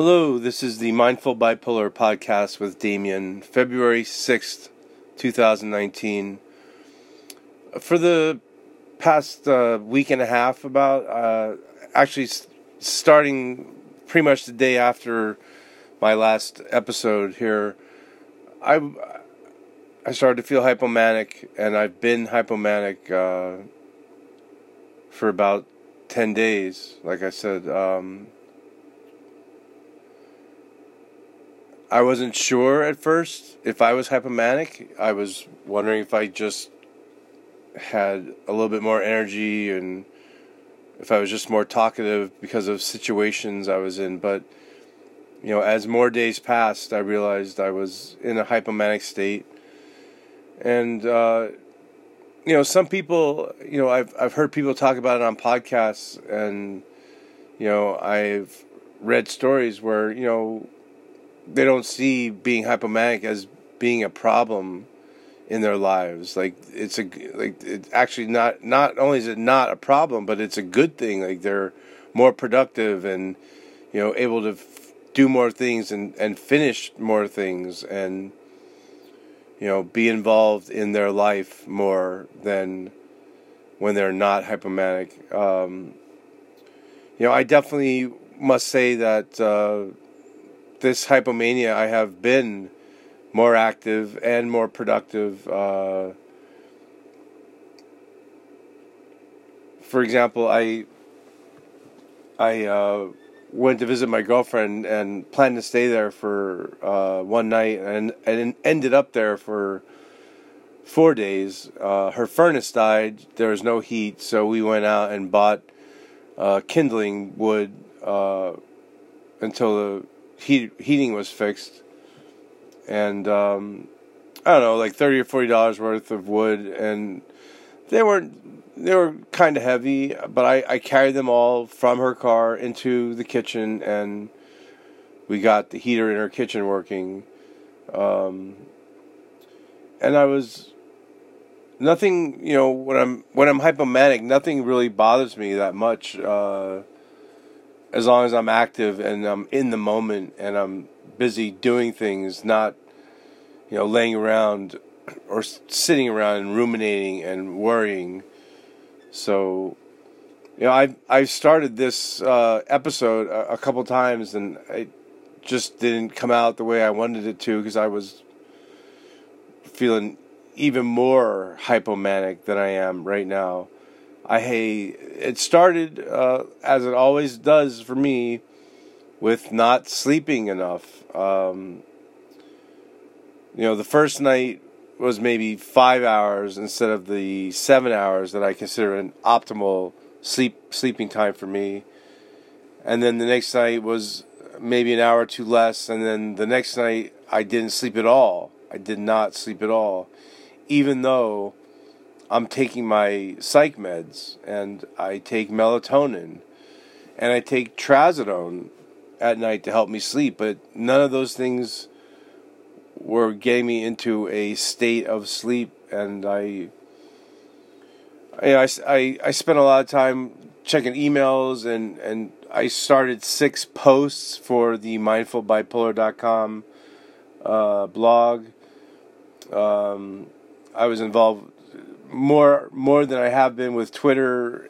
Hello, this is the Mindful Bipolar podcast with Damien, February 6th, 2019. For the past uh, week and a half, about uh, actually starting pretty much the day after my last episode here, I, I started to feel hypomanic, and I've been hypomanic uh, for about 10 days, like I said. Um, I wasn't sure at first if I was hypomanic. I was wondering if I just had a little bit more energy and if I was just more talkative because of situations I was in. But, you know, as more days passed, I realized I was in a hypomanic state. And, uh, you know, some people, you know, I've, I've heard people talk about it on podcasts and, you know, I've read stories where, you know, they don't see being hypomanic as being a problem in their lives. Like it's a like it's actually not not only is it not a problem, but it's a good thing. Like they're more productive and you know able to f- do more things and and finish more things and you know be involved in their life more than when they're not hypomanic. Um, you know, I definitely must say that. Uh, this hypomania, I have been more active and more productive. Uh, for example, I I uh, went to visit my girlfriend and planned to stay there for uh, one night, and and ended up there for four days. Uh, her furnace died; there was no heat, so we went out and bought uh, kindling wood uh, until the heat, heating was fixed, and um, I don't know, like thirty or forty dollars worth of wood, and they weren't they were kind of heavy, but I, I carried them all from her car into the kitchen, and we got the heater in her kitchen working. Um, and I was nothing, you know, when I'm when I'm hypomanic, nothing really bothers me that much. Uh, as long as I'm active and I'm in the moment and I'm busy doing things, not you know laying around or sitting around and ruminating and worrying. So, you know, I've I've started this uh, episode a, a couple times and it just didn't come out the way I wanted it to because I was feeling even more hypomanic than I am right now. I hey, it started uh, as it always does for me with not sleeping enough. Um, you know, the first night was maybe five hours instead of the seven hours that I consider an optimal sleep sleeping time for me. And then the next night was maybe an hour or two less, and then the next night I didn't sleep at all. I did not sleep at all, even though I'm taking my psych meds and I take melatonin and I take trazodone at night to help me sleep, but none of those things were getting me into a state of sleep and I I, I, I spent a lot of time checking emails and, and I started six posts for the mindfulbipolar.com uh, blog. Um, I was involved more more than I have been with Twitter,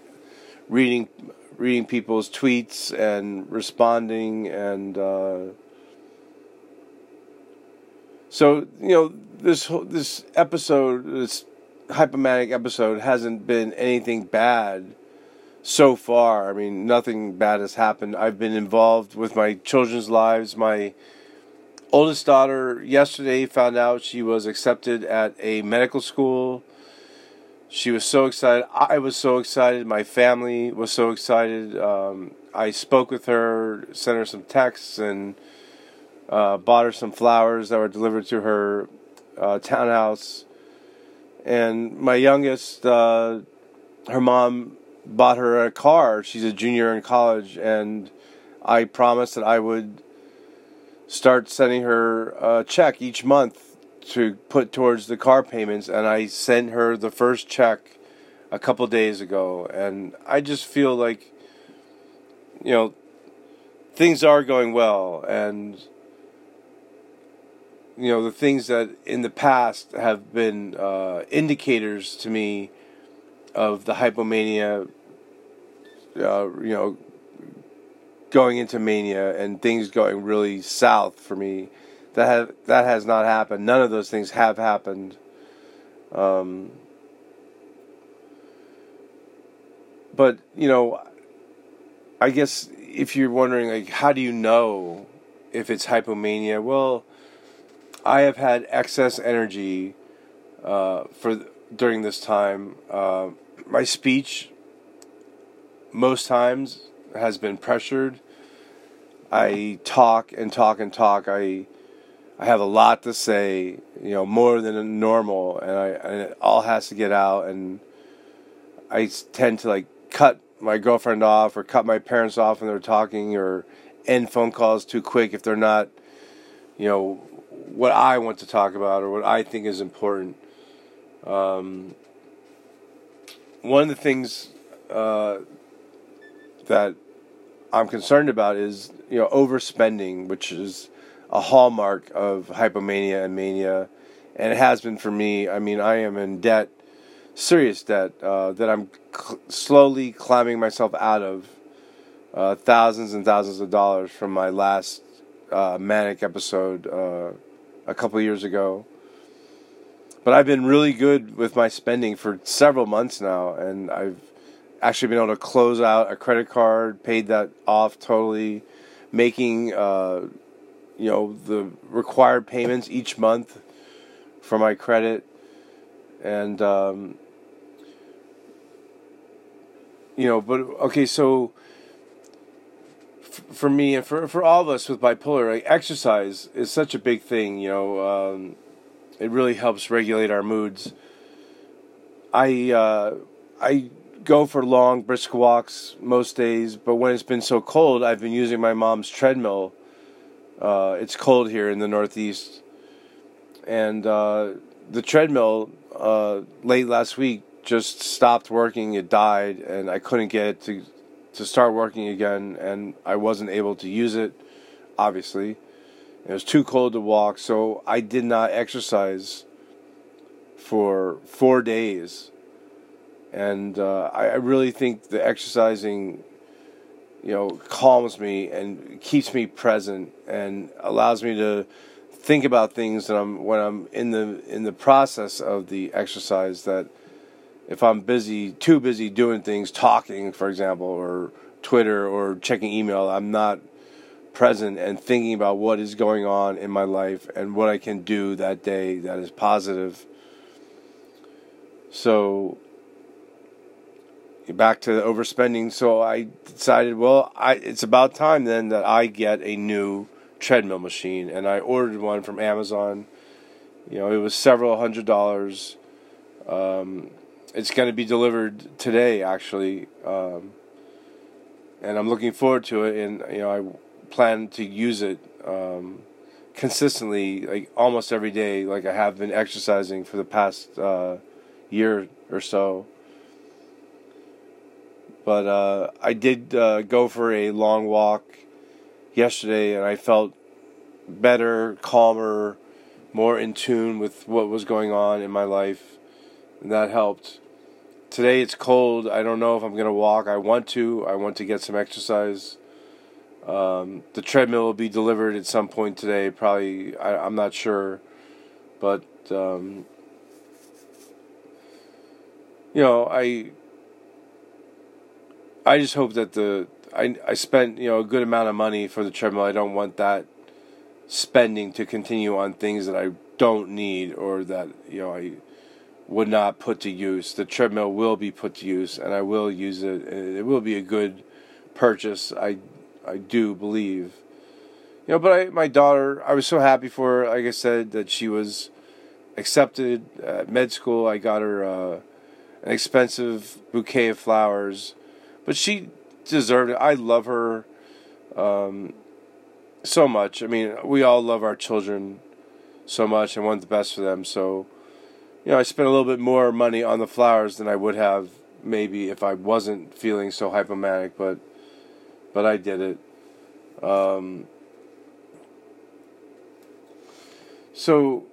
reading reading people's tweets and responding and uh, so you know this this episode this hypomanic episode hasn't been anything bad so far. I mean, nothing bad has happened. I've been involved with my children's lives. My oldest daughter yesterday found out she was accepted at a medical school she was so excited. I was so excited. My family was so excited. Um, I spoke with her, sent her some texts, and uh, bought her some flowers that were delivered to her uh, townhouse. And my youngest, uh, her mom bought her a car. She's a junior in college, and I promised that I would start sending her a check each month to put towards the car payments, and I sent her the first check a couple days ago, and I just feel like, you know, things are going well, and you know the things that in the past have been uh, indicators to me of the hypomania. Uh, you know, going into mania and things going really south for me. That have, that has not happened. None of those things have happened. Um, but you know, I guess if you're wondering, like, how do you know if it's hypomania? Well, I have had excess energy uh, for during this time. Uh, my speech, most times, has been pressured. I talk and talk and talk. I I have a lot to say, you know, more than normal, and I and it all has to get out. And I tend to like cut my girlfriend off or cut my parents off when they're talking or end phone calls too quick if they're not, you know, what I want to talk about or what I think is important. Um, one of the things uh, that I'm concerned about is you know overspending, which is a hallmark of hypomania and mania, and it has been for me. I mean, I am in debt serious debt uh, that I'm cl- slowly climbing myself out of. Uh, thousands and thousands of dollars from my last uh, manic episode uh, a couple years ago. But I've been really good with my spending for several months now, and I've actually been able to close out a credit card, paid that off totally, making uh, you know the required payments each month for my credit, and um, you know, but okay, so f- for me and for for all of us with bipolar, like, exercise is such a big thing. You know, um, it really helps regulate our moods. I uh, I go for long brisk walks most days, but when it's been so cold, I've been using my mom's treadmill. Uh, it's cold here in the Northeast, and uh, the treadmill uh, late last week just stopped working. It died, and I couldn't get it to to start working again, and I wasn't able to use it. Obviously, it was too cold to walk, so I did not exercise for four days, and uh, I, I really think the exercising, you know, calms me and keeps me present and allows me to think about things that I'm when I'm in the in the process of the exercise that if I'm busy, too busy doing things, talking, for example, or Twitter or checking email, I'm not present and thinking about what is going on in my life and what I can do that day that is positive. So, back to overspending. So I decided, well, I, it's about time then that I get a new treadmill machine, and I ordered one from Amazon. You know, it was several hundred dollars. Um, it's going to be delivered today, actually, um, and I'm looking forward to it. And you know, I plan to use it um, consistently, like almost every day, like I have been exercising for the past uh, year or so. But uh, I did uh, go for a long walk yesterday, and I felt better, calmer, more in tune with what was going on in my life, and that helped today it's cold. I don't know if I'm going to walk. I want to. I want to get some exercise. Um, the treadmill will be delivered at some point today. Probably, I, am not sure, but um, you know, I I just hope that the I I spent you know a good amount of money for the treadmill. I don't want that spending to continue on things that I don't need or that you know I would not put to use. The treadmill will be put to use, and I will use it. It will be a good purchase. I I do believe. You know, but I, my daughter, I was so happy for her. Like I said, that she was accepted at med school. I got her uh, an expensive bouquet of flowers, but she deserved it. I love her um, so much. I mean, we all love our children so much and want the best for them. So you know, I spent a little bit more money on the flowers than I would have maybe if I wasn't feeling so hypomanic, but but I did it. Um, so,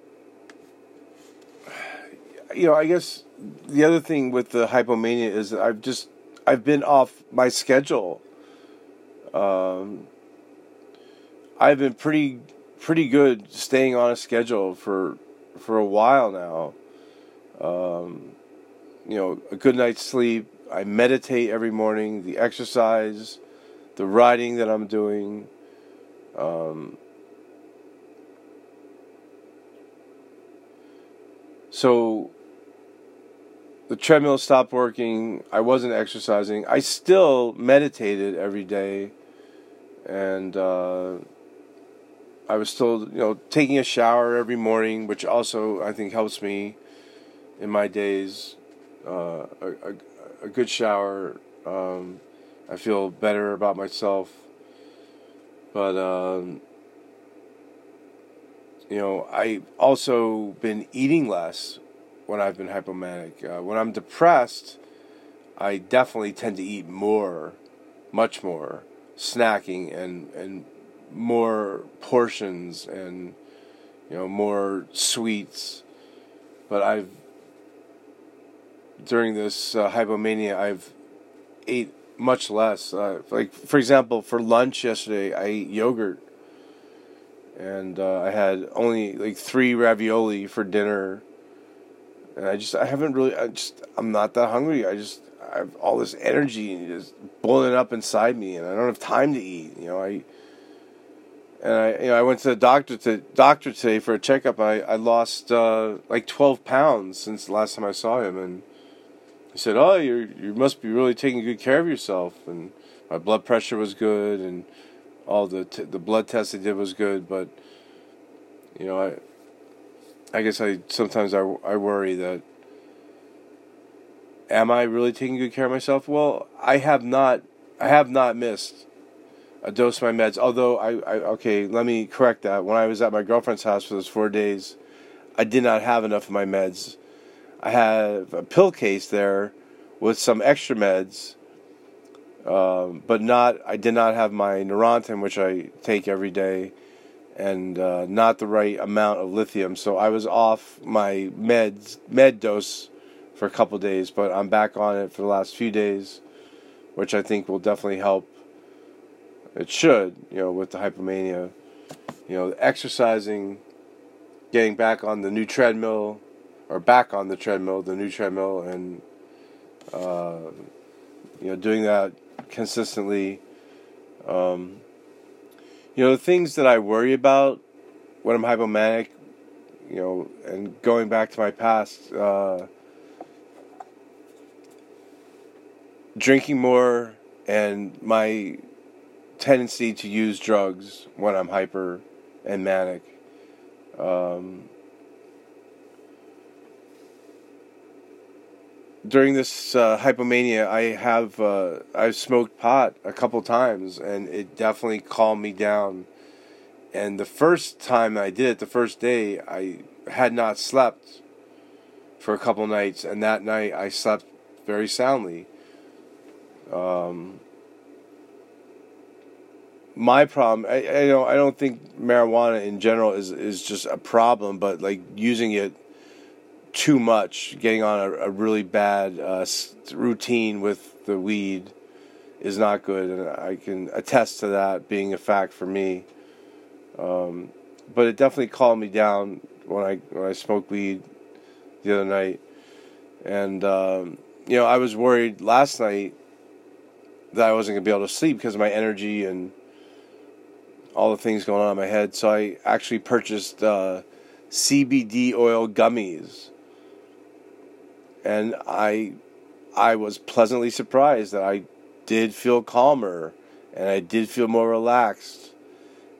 you know, I guess the other thing with the hypomania is that I've just I've been off my schedule. Um, I've been pretty pretty good staying on a schedule for for a while now. Um, you know, a good night's sleep. I meditate every morning. The exercise, the writing that I'm doing. Um, so the treadmill stopped working. I wasn't exercising. I still meditated every day, and uh, I was still, you know, taking a shower every morning, which also I think helps me in my days. Uh, a, a, a, good shower, um, I feel better about myself. But um, you know, I also been eating less when I've been hypomanic. Uh, when I'm depressed, I definitely tend to eat more, much more, snacking and and more portions and you know more sweets. But I've during this uh, hypomania, I've ate much less. Uh, like for example, for lunch yesterday, I ate yogurt, and uh, I had only like three ravioli for dinner and I just I haven't really I just I'm not that hungry. I just I have all this energy just boiling up inside me, and I don't have time to eat. You know, I and I you know I went to the doctor to doctor today for a checkup. I I lost uh, like twelve pounds since the last time I saw him, and he said, "Oh, you you must be really taking good care of yourself." And my blood pressure was good, and all the t- the blood tests they did was good, but you know I I guess I sometimes I, I worry that am I really taking good care of myself? Well, I have not I have not missed a dose of my meds. Although I, I okay, let me correct that. When I was at my girlfriend's house for those four days, I did not have enough of my meds. I have a pill case there with some extra meds, um, but not. I did not have my Neurontin, which I take every day and uh, not the right amount of lithium. So I was off my meds med dose for a couple days, but I'm back on it for the last few days, which I think will definitely help. It should, you know, with the hypomania, you know, exercising, getting back on the new treadmill, or back on the treadmill, the new treadmill, and uh, you know, doing that consistently. Um, you know, the things that I worry about when I'm hypomanic, you know, and going back to my past, uh, drinking more and my tendency to use drugs when I'm hyper and manic. Um, during this uh, hypomania, I have uh, I've smoked pot a couple times, and it definitely calmed me down. And the first time I did it, the first day, I had not slept for a couple nights, and that night I slept very soundly. Um, my problem, I, I, know I don't think marijuana in general is is just a problem, but like using it too much, getting on a, a really bad uh, routine with the weed is not good, and I can attest to that being a fact for me. Um, but it definitely calmed me down when I when I smoked weed the other night, and um, you know I was worried last night that I wasn't gonna be able to sleep because of my energy and all the things going on in my head. So I actually purchased uh, CBD oil gummies and I I was pleasantly surprised that I did feel calmer and I did feel more relaxed.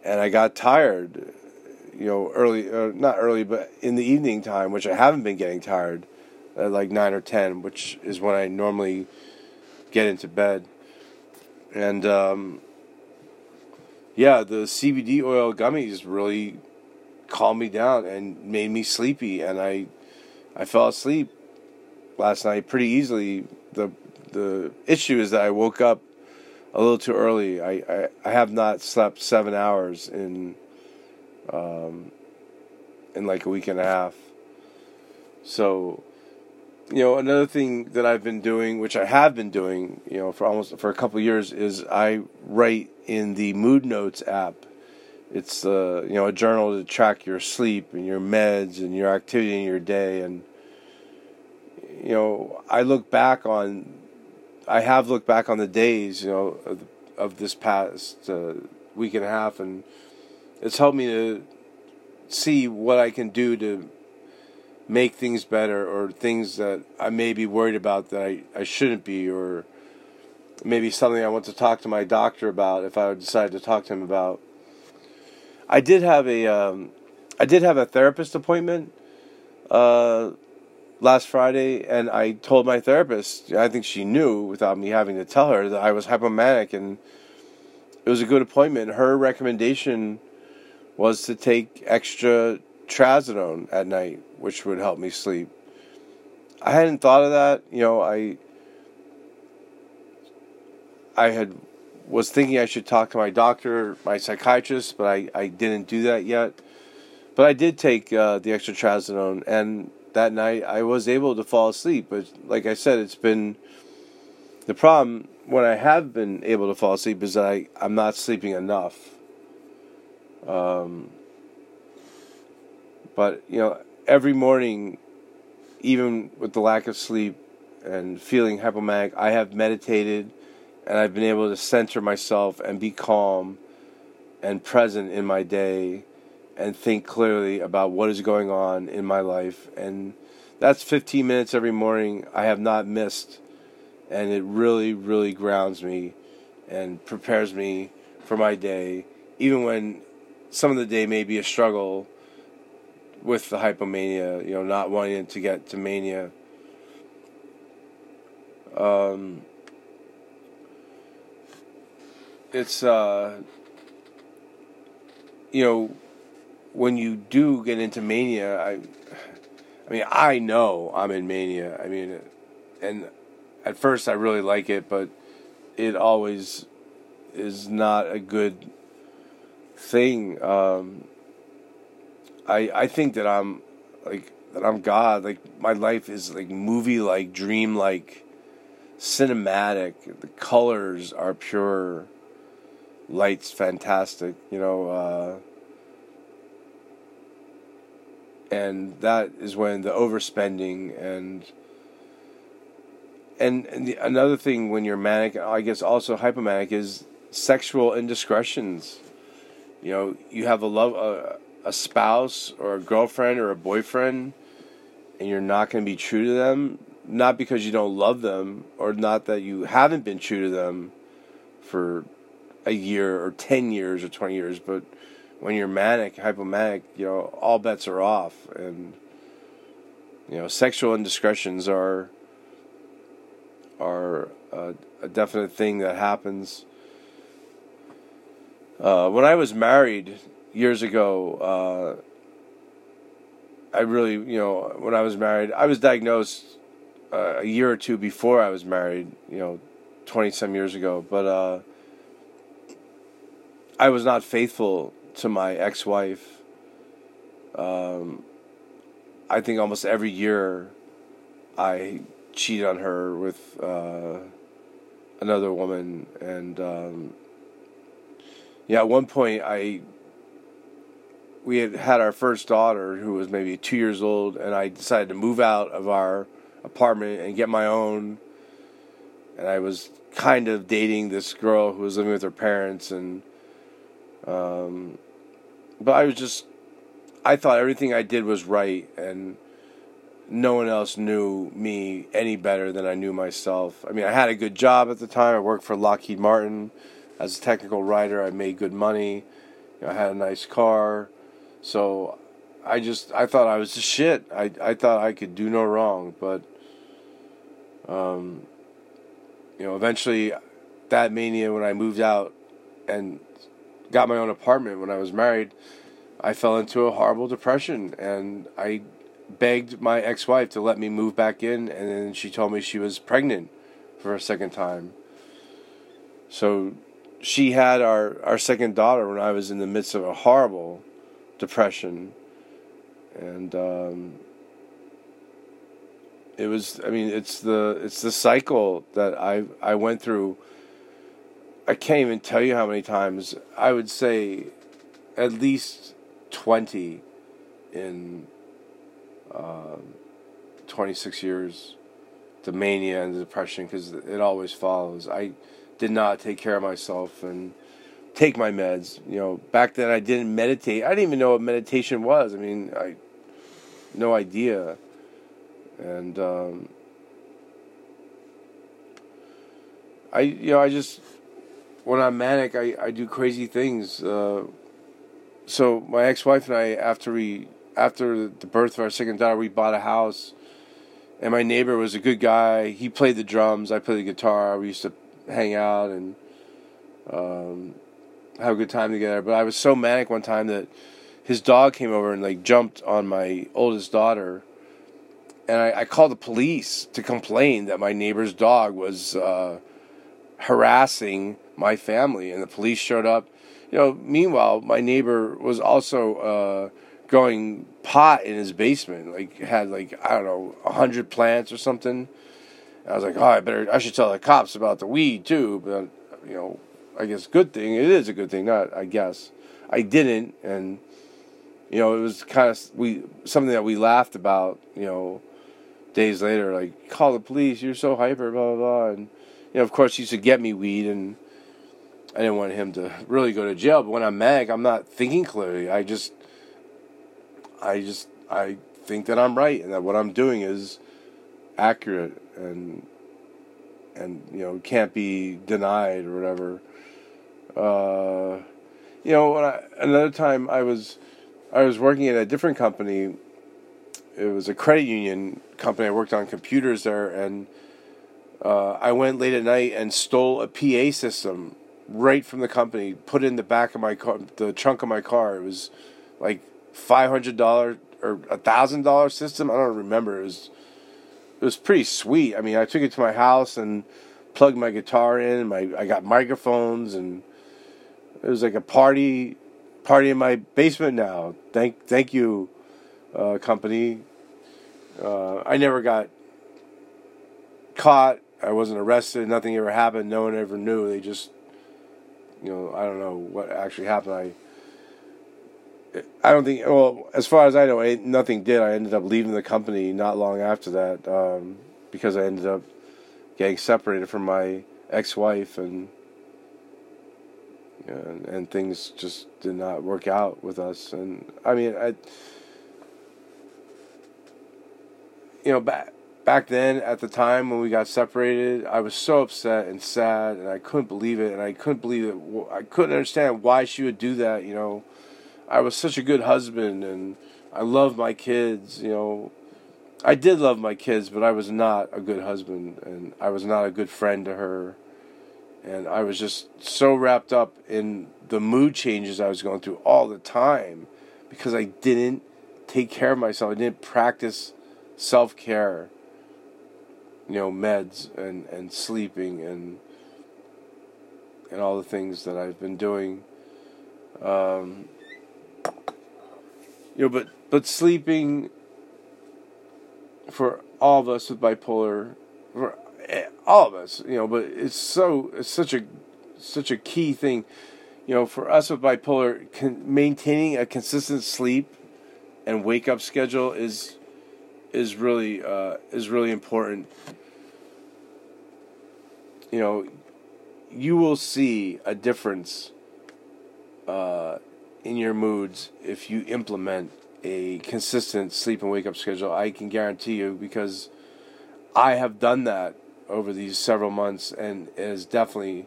And I got tired you know early uh, not early but in the evening time which I haven't been getting tired at like 9 or 10 which is when I normally get into bed. And um, yeah the CBD oil gummies really calmed me down and made me sleepy. And I I fell asleep last night pretty easily. The the issue is that I woke up a little too early. I, I, I have not slept seven hours in um, in like a week and a half. So, you know, another thing that I've been doing, which I have been doing, you know, for almost for a couple years, is I write in the Mood Notes app. It's uh, you know a journal to track your sleep and your meds and your activity in your day, and you know I look back on, I have looked back on the days, you know, of, of this past uh, week and a half, and it's helped me to see what I can do to make things better or things that I may be worried about that I, I shouldn't be or maybe something I want to talk to my doctor about if I decide to talk to him about. I did have a um, I did have a therapist appointment uh, last Friday, and I told my therapist. I think she knew without me having to tell her that I was hypomanic, and it was a good appointment. Her recommendation was to take extra trazodone at night, which would help me sleep. I hadn't thought of that. You know, I I had was thinking I should talk to my doctor, my psychiatrist, but I, I didn't do that yet. But I did take uh, the extra trazodone, and that night I was able to fall asleep. But like I said, it's been the problem when I have been able to fall asleep is that I, I'm not sleeping enough. Um, but you know, every morning, even with the lack of sleep and feeling hypomanic, I have meditated and I've been able to center myself and be calm and present in my day and think clearly about what is going on in my life. And that's 15 minutes every morning I have not missed. And it really, really grounds me and prepares me for my day, even when some of the day may be a struggle with the hypomania, you know, not wanting to get to mania. Um, it's uh, you know, when you do get into mania, I, I mean, I know I'm in mania. I mean, and at first I really like it, but it always is not a good thing. Um, I I think that I'm like that I'm God. Like my life is like movie like, dream like, cinematic. The colors are pure light's fantastic, you know. Uh, and that is when the overspending and and, and the, another thing when you're manic, I guess also hypomanic, is sexual indiscretions. You know, you have a love a, a spouse or a girlfriend or a boyfriend, and you're not going to be true to them, not because you don't love them or not that you haven't been true to them for a year or 10 years or 20 years, but when you're manic, hypomanic, you know, all bets are off. And, you know, sexual indiscretions are, are a, a definite thing that happens. Uh, when I was married years ago, uh, I really, you know, when I was married, I was diagnosed uh, a year or two before I was married, you know, 20 some years ago. But, uh, I was not faithful to my ex-wife. Um, I think almost every year I cheat on her with uh, another woman, and um, yeah, at one point I we had had our first daughter who was maybe two years old, and I decided to move out of our apartment and get my own. And I was kind of dating this girl who was living with her parents, and um, but I was just, I thought everything I did was right, and no one else knew me any better than I knew myself. I mean, I had a good job at the time. I worked for Lockheed Martin as a technical writer. I made good money. You know, I had a nice car. So I just, I thought I was the shit. I, I thought I could do no wrong. But, um, you know, eventually that mania when I moved out and got my own apartment when I was married, I fell into a horrible depression and I begged my ex-wife to let me move back in and then she told me she was pregnant for a second time. So she had our, our second daughter when I was in the midst of a horrible depression. And um, it was I mean it's the it's the cycle that I I went through. I can't even tell you how many times. I would say at least 20 in uh, 26 years the mania and the depression because it always follows. I did not take care of myself and take my meds. You know, back then I didn't meditate. I didn't even know what meditation was. I mean, I no idea. And um, I, you know, I just when I'm manic, I, I do crazy things. Uh, so my ex-wife and I, after we after the birth of our second daughter, we bought a house and my neighbor was a good guy. He played the drums, I played the guitar. We used to hang out and um, have a good time together. But I was so manic one time that his dog came over and like jumped on my oldest daughter, and I, I called the police to complain that my neighbor's dog was uh, harassing my family, and the police showed up. You know, meanwhile, my neighbor was also. Uh, growing pot in his basement. Like had like I don't know a hundred plants or something. I was like, oh, I better I should tell the cops about the weed too. But you know, I guess good thing it is a good thing. Not I guess I didn't, and you know it was kind of we something that we laughed about. You know, days later, like call the police. You're so hyper, blah blah blah, and you know of course he used to get me weed and. I didn't want him to really go to jail, but when I'm mad, I'm not thinking clearly. I just I just I think that I'm right and that what I'm doing is accurate and and you know can't be denied or whatever. Uh, you know, I, another time I was I was working at a different company. It was a credit union company. I worked on computers there, and uh, I went late at night and stole a PA system right from the company. Put in the back of my car, the trunk of my car. It was like five hundred dollar or a thousand dollar system. I don't remember. It was it was pretty sweet. I mean, I took it to my house and plugged my guitar in. My I got microphones and it was like a party party in my basement now. Thank thank you, uh, company. Uh, I never got caught. I wasn't arrested. Nothing ever happened. No one ever knew. They just, you know, I don't know what actually happened. I I don't think. Well, as far as I know, nothing did. I ended up leaving the company not long after that um, because I ended up getting separated from my ex-wife, and, and and things just did not work out with us. And I mean, I you know back back then at the time when we got separated, I was so upset and sad, and I couldn't believe it, and I couldn't believe it. I couldn't understand why she would do that. You know I was such a good husband and I love my kids, you know. I did love my kids, but I was not a good husband and I was not a good friend to her. And I was just so wrapped up in the mood changes I was going through all the time because I didn't take care of myself. I didn't practice self care, you know, meds and, and sleeping and and all the things that I've been doing. Um, you know, but but sleeping for all of us with bipolar, for eh, all of us, you know, but it's so it's such a such a key thing, you know, for us with bipolar, con- maintaining a consistent sleep and wake up schedule is is really uh, is really important. You know, you will see a difference uh, in your moods if you implement a consistent sleep and wake up schedule. I can guarantee you because I have done that over these several months, and it has definitely,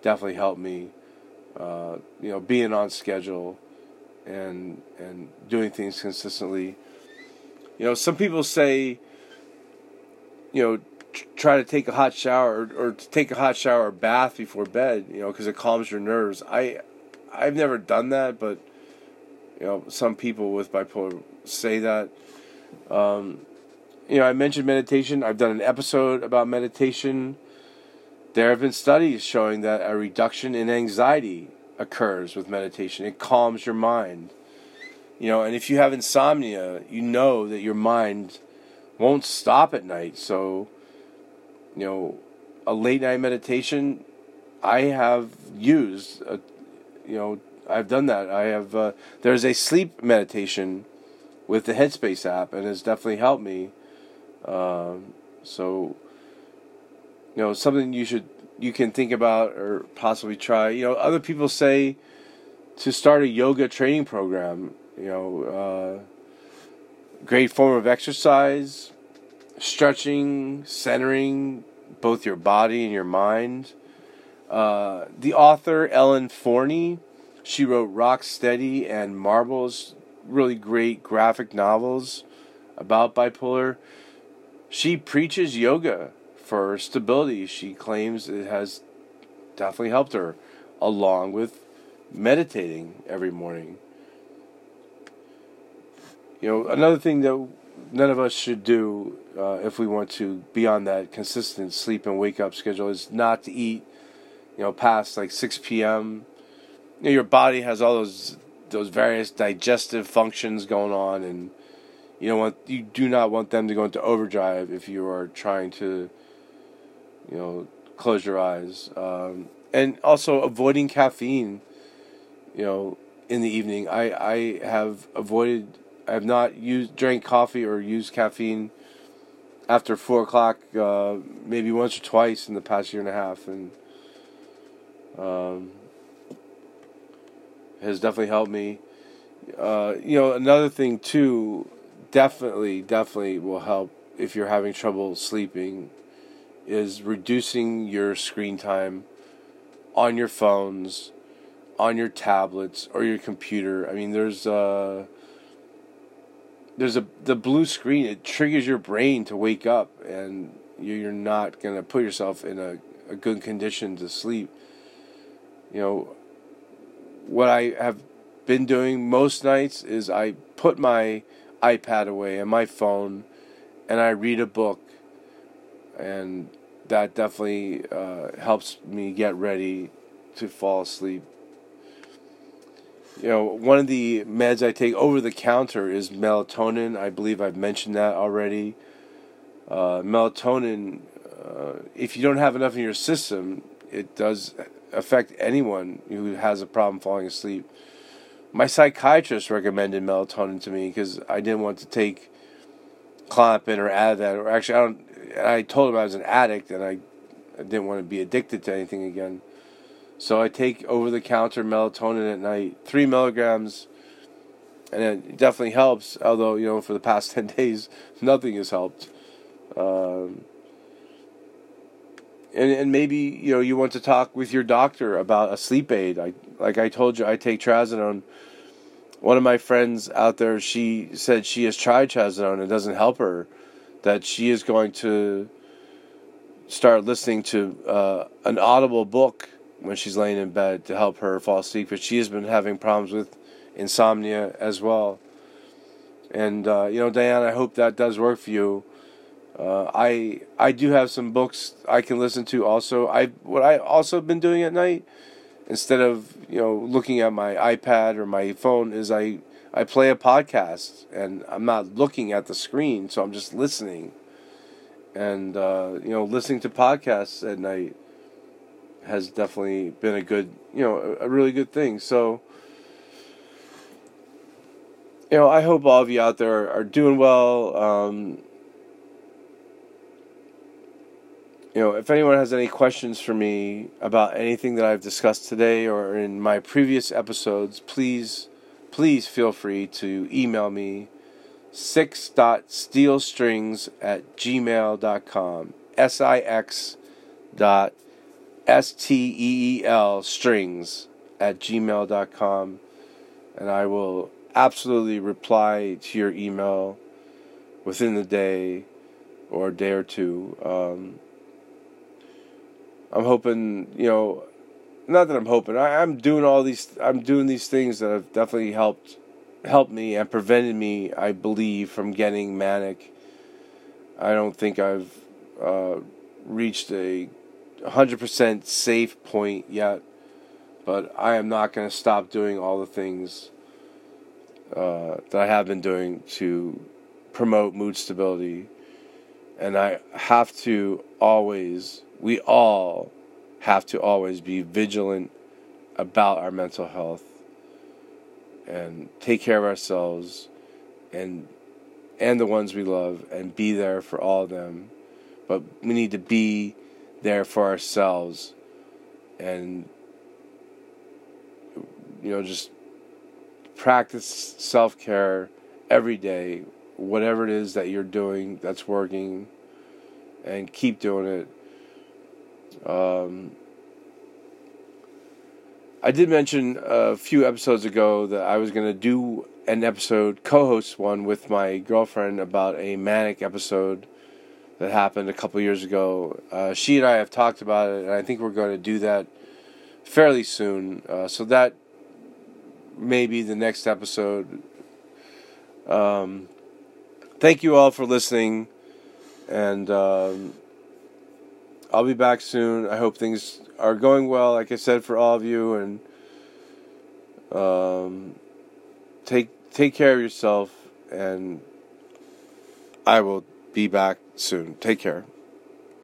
definitely helped me. Uh, you know, being on schedule and and doing things consistently. You know, some people say, you know, try to take a hot shower or, or take a hot shower or bath before bed. You know, because it calms your nerves. I I've never done that, but you know, some people with bipolar say that. Um, you know, I mentioned meditation. I've done an episode about meditation. there have been studies showing that a reduction in anxiety occurs with meditation. It calms your mind. You know, and if you have insomnia, you know that your mind won't stop at night. So, you know, a late night meditation, I have used, a, you know, I've done that. I have, uh, there's a sleep meditation with the Headspace app, and it's definitely helped me. Um, so, you know, something you should, you can think about or possibly try. You know, other people say to start a yoga training program you know, uh, great form of exercise, stretching, centering both your body and your mind. Uh, the author Ellen Forney, she wrote Rock Steady and Marbles, really great graphic novels about bipolar. She preaches yoga for stability. She claims it has definitely helped her, along with meditating every morning. You know, another thing that none of us should do uh, if we want to be on that consistent sleep and wake up schedule is not to eat, you know, past like 6 p.m. You know, your body has all those those various digestive functions going on, and you know want you do not want them to go into overdrive if you are trying to, you know, close your eyes, um, and also avoiding caffeine. You know, in the evening, I I have avoided have not used drank coffee or used caffeine after four o'clock, uh, maybe once or twice in the past year and a half, and um, has definitely helped me. Uh, you know, another thing too, definitely, definitely will help if you're having trouble sleeping, is reducing your screen time on your phones, on your tablets or your computer. I mean, there's uh, there's a the blue screen. It triggers your brain to wake up, and you're not gonna put yourself in a, a good condition to sleep. You know, what I have been doing most nights is I put my iPad away and my phone, and I read a book, and that definitely uh, helps me get ready to fall asleep you know, one of the meds I take over the counter is melatonin. I believe I've mentioned that already. Uh, melatonin, uh, if you don't have enough in your system, it does affect anyone who has a problem falling asleep. My psychiatrist recommended melatonin to me because I didn't want to take Klonopin or Ativan. Or actually, I don't. I told him I was an addict and I, I didn't want to be addicted to anything again. So I take over the counter melatonin at night, three milligrams, and it definitely helps. Although you know, for the past ten days, nothing has helped. Um, and and maybe you know you want to talk with your doctor about a sleep aid. I like I told you, I take trazodone. One of my friends out there, she said she has tried trazodone and it doesn't help her. That she is going to start listening to uh, an audible book when she's laying in bed to help her fall asleep. But she has been having problems with insomnia as well. And uh, you know, Diane, I hope that does work for you. Uh, I I do have some books I can listen to. Also, I what I also been doing at night instead of you know looking at my iPad or my phone is I I play a podcast and I'm not looking at the screen, so I'm just listening. And uh, you know, listening to podcasts at night has definitely been a good, you know, a, really good thing. So, you know, I hope all of you out there are doing well. Um, you know, if anyone has any questions for me about anything that I've discussed today or in my previous episodes, please, please feel free to email me six.steelstrings at gmail.com. S I X dot S T E E L strings at gmail.com and I will absolutely reply to your email within the day or a day or two. Um, I'm hoping, you know, not that I'm hoping. I, am doing all these. I'm doing these things that have definitely helped, helped me and prevented me, I believe, from getting manic. I don't think I've uh, reached a 100% safe point yet, but I am not going to stop doing all the things uh, that I have been doing to promote mood stability. And I have to always, we all have to always be vigilant about our mental health and take care of ourselves and and the ones we love and be there for all of them but we need to be there for ourselves and you know just practice self-care every day. Whatever it is that you're doing that's working and keep doing it. Um, I did mention a few episodes ago that I was going to do an episode, co host one with my girlfriend about a manic episode that happened a couple years ago. Uh, she and I have talked about it, and I think we're going to do that fairly soon. Uh, so that may be the next episode. Um, thank you all for listening, and um, I'll be back soon. I hope things are going well, like I said, for all of you, and um, take take care of yourself. And I will be back soon. Take care.